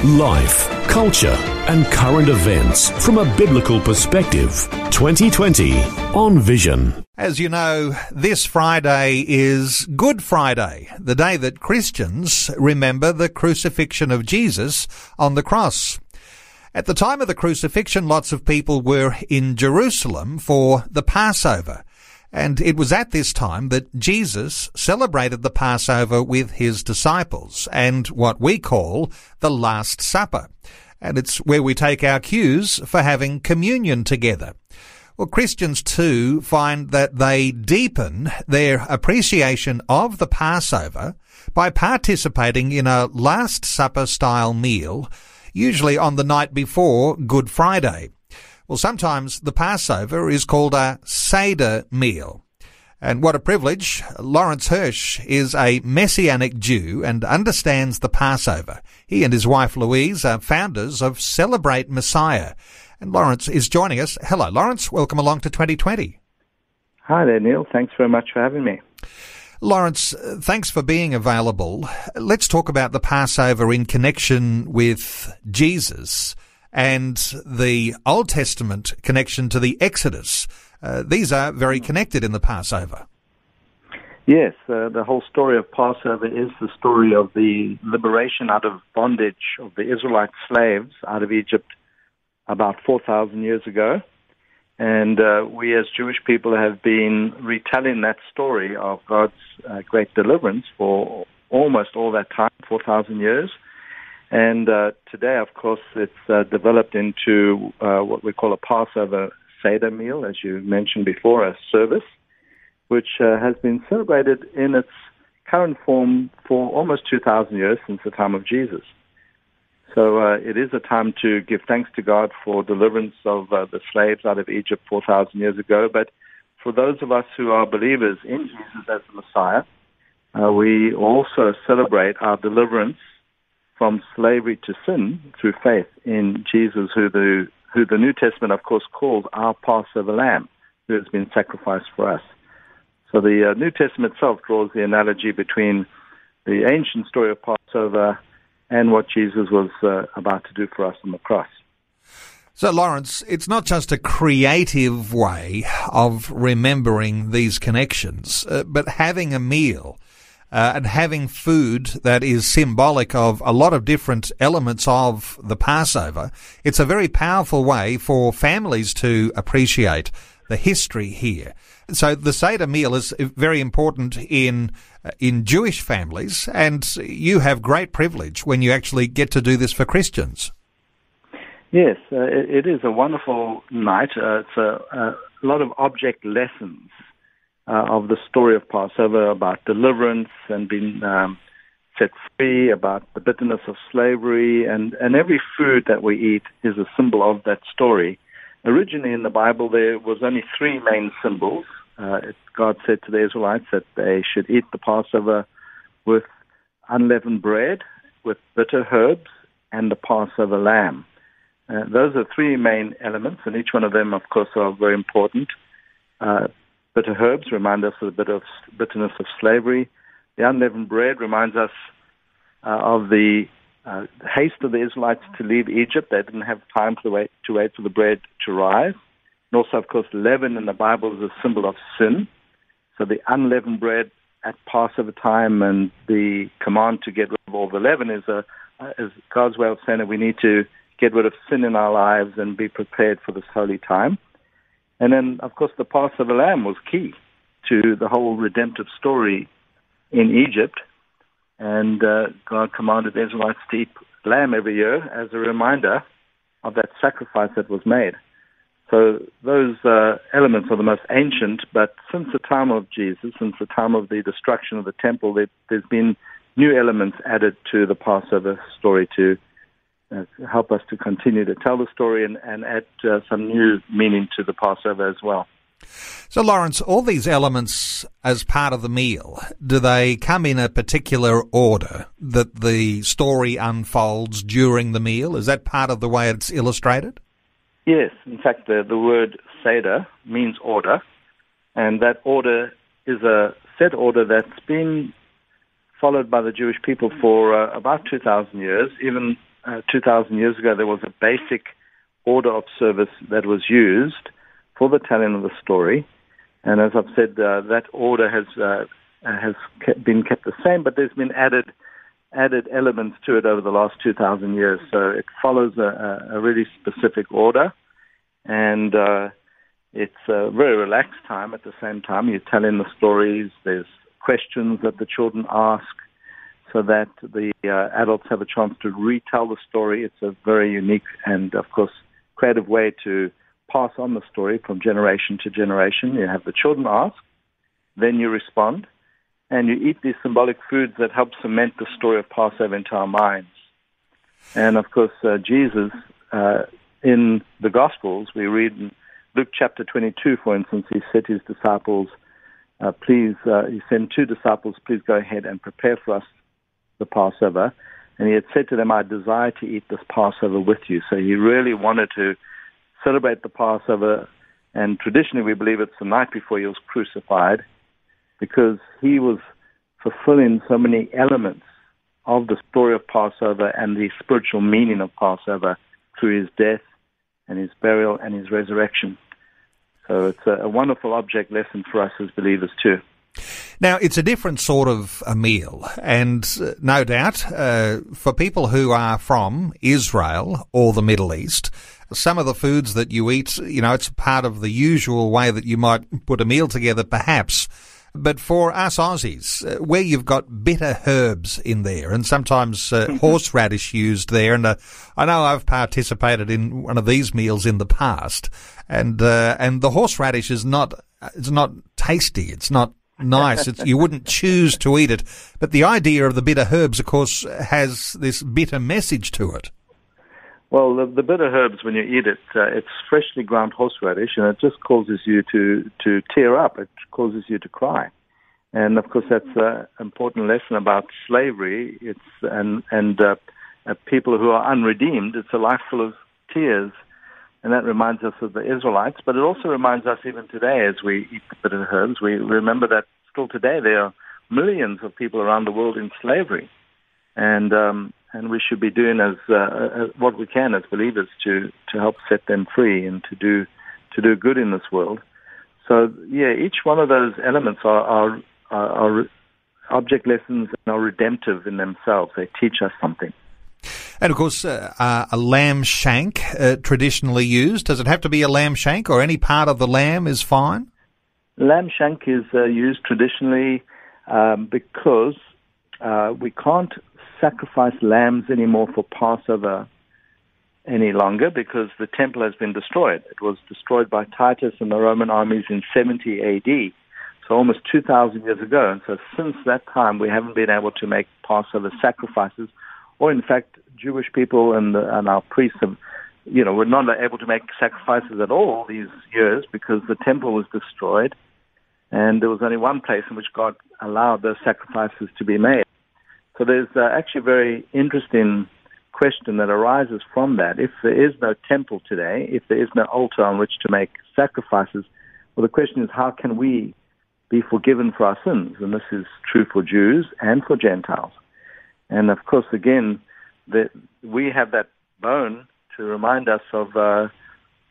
Life, culture, and current events from a biblical perspective. 2020 on Vision. As you know, this Friday is Good Friday, the day that Christians remember the crucifixion of Jesus on the cross. At the time of the crucifixion, lots of people were in Jerusalem for the Passover. And it was at this time that Jesus celebrated the Passover with his disciples and what we call the Last Supper. And it's where we take our cues for having communion together. Well, Christians too find that they deepen their appreciation of the Passover by participating in a Last Supper style meal, usually on the night before Good Friday. Well, sometimes the Passover is called a Seder meal. And what a privilege. Lawrence Hirsch is a Messianic Jew and understands the Passover. He and his wife Louise are founders of Celebrate Messiah. And Lawrence is joining us. Hello, Lawrence. Welcome along to 2020. Hi there, Neil. Thanks very much for having me. Lawrence, uh, thanks for being available. Let's talk about the Passover in connection with Jesus and the Old Testament connection to the Exodus. Uh, these are very connected in the Passover. Yes, uh, the whole story of Passover is the story of the liberation out of bondage of the Israelite slaves out of Egypt about 4,000 years ago. And uh, we as Jewish people have been retelling that story of God's uh, great deliverance for almost all that time, 4,000 years. And uh, today, of course, it's uh, developed into uh, what we call a Passover Seder meal, as you mentioned before, a service, which uh, has been celebrated in its current form for almost 2,000 years since the time of Jesus. So uh, it is a time to give thanks to God for deliverance of uh, the slaves out of Egypt 4,000 years ago. But for those of us who are believers in Jesus as the Messiah, we also celebrate our deliverance from slavery to sin through faith in Jesus, who the who the New Testament, of course, calls our Passover Lamb, who has been sacrificed for us. So the uh, New Testament itself draws the analogy between the ancient story of Passover and what Jesus was uh, about to do for us on the cross. So, Lawrence, it's not just a creative way of remembering these connections, uh, but having a meal uh, and having food that is symbolic of a lot of different elements of the Passover, it's a very powerful way for families to appreciate the history here. So the Seder meal is very important in uh, in Jewish families, and you have great privilege when you actually get to do this for Christians. Yes, uh, it, is a wonderful night. Uh, it's a, a lot of object lessons uh, of the story of Passover about deliverance and being um, set free, about the bitterness of slavery, and, and every food that we eat is a symbol of that story. Originally in the Bible, there was only three main symbols. Uh, God said to the Israelites that they should eat the Passover with unleavened bread, with bitter herbs, and the Passover lamb. Uh, those are three main elements, and each one of them, of course, are very important. Uh, bitter herbs remind us of the bit of bitterness of slavery. The unleavened bread reminds us uh, of the uh, haste of the Israelites to leave Egypt. They didn't have time to wait, to wait for the bread to rise. And also, of course, leaven in the Bible is a symbol of sin. So the unleavened bread at Passover time and the command to get rid of all the leaven is, a, is God's way of saying that we need to get rid of sin in our lives and be prepared for this holy time. And then, of course, the Passover lamb was key to the whole redemptive story in Egypt. And uh, God commanded the Israelites to eat lamb every year as a reminder of that sacrifice that was made. So those uh, elements are the most ancient, but since the time of Jesus, since the time of the destruction of the temple, there, has been new elements added to the Passover story to uh, help us to continue to tell the story and, and add uh, some new meaning to the Passover as well. So, Lawrence, all these elements as part of the meal, do they come in a particular order that the story unfolds during the meal? Is that part of the way it's illustrated? Yes. In fact, the, the word Seder means order, and that order is a set order that's been followed by the Jewish people for uh, about 2,000 years. Even uh, 2,000 years ago, there was a basic order of service that was used for the telling of the story. And as I've said, uh, that order has uh, has kept, been kept the same, but there's been added added elements to it over the last 2,000 years. So it follows a, a really specific order, and uh, it's a very relaxed time at the same time. You're telling the stories. There's questions that the children ask so that the uh, adults have a chance to retell the story. It's a very unique and, of course, creative way to pass on the story from generation to generation. You have the children ask, then you respond, and you eat these symbolic foods that help cement the story of Passover into our minds. And of course, uh, Jesus, uh, in the Gospels, we read in Luke chapter 22, for instance, he said to his disciples, uh, please, uh, he sent two disciples, please go ahead and prepare for us the Passover. And he had said to them, I desire to eat this Passover with you. So he really wanted to celebrate the Passover, and traditionally we believe it's the night before he was crucified, because he was fulfilling so many elements of the story of Passover and the spiritual meaning of Passover through his death and his burial and his resurrection. So it's a, a wonderful object lesson for us as believers too. Now, it's a different sort of a meal, and uh, no doubt uh, for people who are from Israel or the Middle East, some of the foods that you eat, you know, it's part of the usual way that you might put a meal together, perhaps. But for us Aussies, uh, where you've got bitter herbs in there and sometimes uh, horseradish used there, and uh, I know I've participated in one of these meals in the past, and uh, and the horseradish is not it's not tasty, it's not nice. It's, you wouldn't choose to eat it, but the idea of the bitter herbs, of course, has this bitter message to it. Well, the, the bitter herbs, when you eat it, uh, it's freshly ground horseradish, and it just causes you to, to tear up. It causes you to cry. And of course, that's an important lesson about slavery. It's and and uh, uh, people who are unredeemed. It's a life full of tears, and that reminds us of the Israelites. But it also reminds us, even today, as we eat the bitter herbs, we remember that still today there are millions of people around the world in slavery, and um, and we should be doing as uh, uh, what we can as believers to to help set them free and to do to do good in this world. So yeah, each one of those elements are are, are object lessons and are redemptive in themselves. They teach us something. And of course, uh, uh, a lamb shank uh, traditionally used. Does it have to be a lamb shank, or any part of the lamb is fine? Lamb shank is uh, used traditionally um, because uh, we can't sacrifice lambs anymore for Passover any longer because the temple has been destroyed. It was destroyed by Titus and the Roman armies in 70 AD, so almost 2,000 years ago. And so since that time, we haven't been able to make Passover sacrifices, or in fact, Jewish people and, the, and our priests have, you know, were not able to make sacrifices at all these years because the temple was destroyed. And there was only one place in which God allowed those sacrifices to be made. So there's uh, actually a very interesting question that arises from that. If there is no temple today, if there is no altar on which to make sacrifices, well, the question is how can we be forgiven for our sins? And this is true for Jews and for Gentiles. And of course, again, the, we have that bone to remind us of uh,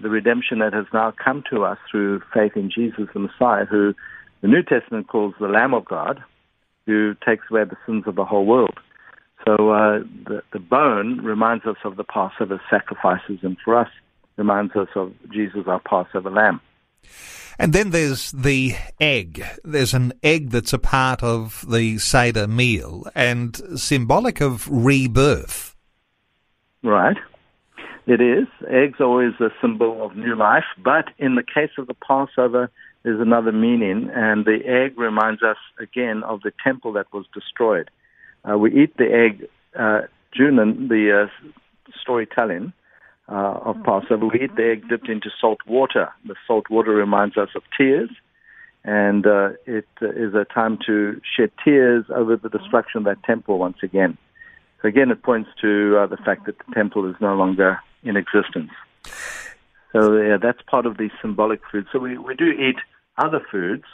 the redemption that has now come to us through faith in Jesus the Messiah, who the New Testament calls the Lamb of God, who takes away the sins of the whole world. So uh, the, the bone reminds us of the Passover sacrifices, and for us, reminds us of Jesus, our Passover lamb. And then there's the egg. There's an egg that's a part of the Seder meal and symbolic of rebirth. Right. It is. Eggs are always a symbol of new life, but in the case of the Passover, there's another meaning, and the egg reminds us again of the temple that was destroyed. Uh, we eat the egg uh, during the, the uh, storytelling uh, of Passover. We eat the egg dipped into salt water. The salt water reminds us of tears, and uh, it is a time to shed tears over the destruction of that temple once again. So again, it points to uh, the fact that the temple is no longer in existence. So yeah, that's part of the symbolic food. So we, we do eat other foods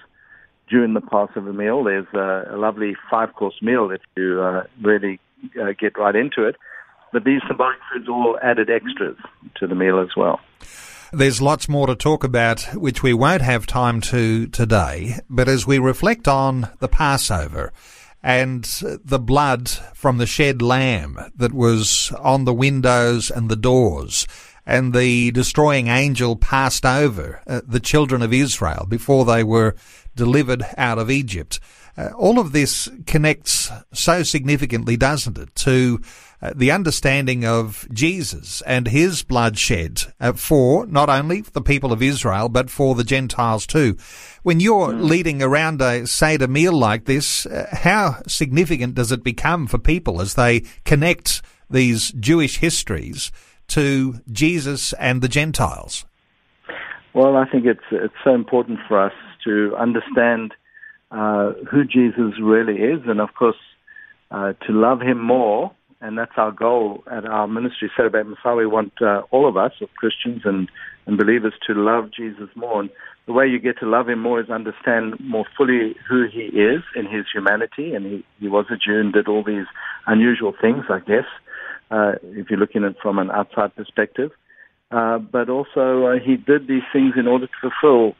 during the Passover meal. There's a, a lovely five-course meal if you uh, really uh, get right into it. But these symbolic foods all added extras to the meal as well. There's lots more to talk about, which we won't have time to today. But as we reflect on the Passover and the blood from the shed lamb that was on the windows and the doors, and the destroying angel passed over uh, the children of Israel before they were delivered out of Egypt. Uh, all of this connects so significantly, doesn't it, to uh, the understanding of Jesus and his bloodshed uh, for not only the people of Israel, but for the Gentiles too. When you're mm. leading around a Seder meal like this, uh, how significant does it become for people as they connect these Jewish histories to Jesus and the Gentiles? Well, I think it's it's so important for us to understand uh, who Jesus really is, and of course, uh, to love Him more. And that's our goal at our ministry, Celebrate Messiah. We want uh, all of us, of Christians and, and believers, to love Jesus more. And the way you get to love Him more is understand more fully who He is in His humanity. And He, he was a Jew and did all these unusual things, I guess, uh, if you're looking at it from an outside perspective. Uh, but also, uh, He did these things in order to fulfill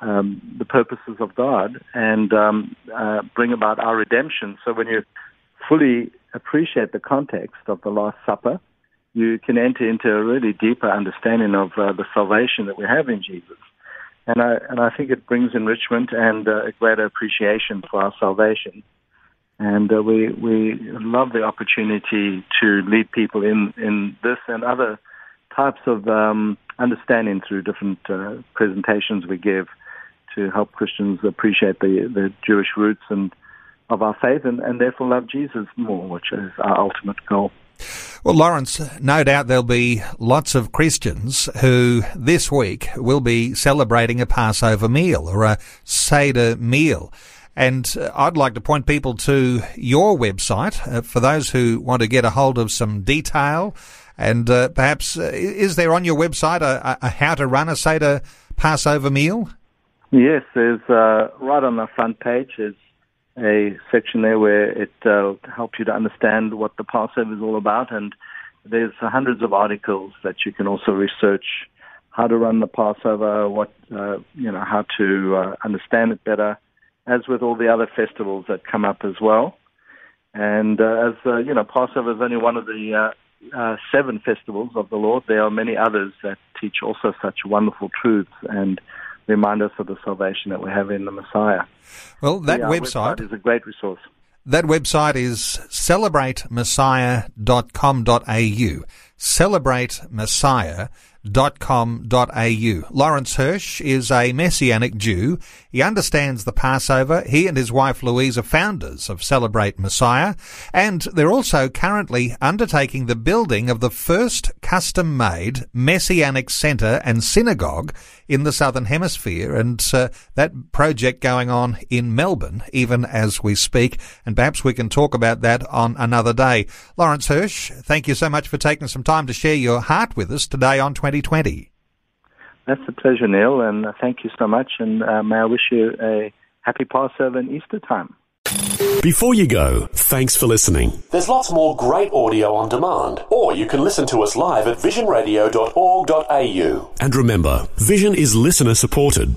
um, the purposes of God and um, uh, bring about our redemption. So when you fully appreciate the context of the Last Supper, you can enter into a really deeper understanding of uh, the salvation that we have in Jesus. And I, and I think it brings enrichment and uh, a greater appreciation for our salvation. And uh, we, we love the opportunity to lead people in, in this and other types of um, understanding through different uh, presentations we give to help Christians appreciate the, the Jewish roots and of our faith and, and therefore love Jesus more, which is our ultimate goal. Well, Lawrence, no doubt there'll be lots of Christians who this week will be celebrating a Passover meal or a Seder meal. And uh, I'd like to point people to your website uh, for those who want to get a hold of some detail. And uh, perhaps, uh, is there on your website a, a, how to run a Seder Passover meal? Yes, there's uh, right on the front page. There's a section there where it uh, helps you to understand what the Passover is all about, and there's hundreds of articles that you can also research how to run the Passover, what uh, you know, how to uh, understand it better, as with all the other festivals that come up as well. And uh, as uh, you know, Passover is only one of the uh, uh, seven festivals of the Lord. There are many others that teach also such wonderful truths and remind us of the salvation that we have in the Messiah. Well, that yeah, uh, website, website is a great resource. That website is celebratemessiah.com.au. Celebrate Messiah Lawrence Hirsch is a Messianic Jew. He understands the Passover. He and his wife Louise are founders of Celebrate Messiah, and they're also currently undertaking the building of the first custom-made Messianic Centre and Synagogue in the Southern Hemisphere, and uh, that project going on in Melbourne even as we speak, and perhaps we can talk about that on another day. Lawrence Hirsch, thank you so much for taking some time to share your heart with us today on 2020. That's a pleasure, Neil, and thank you so much. And uh, may I wish you a happy Passover and Easter time. Before you go, thanks for listening. There's lots more great audio on demand, or you can listen to us live at visionradio.org.au. And remember, Vision is listener supported.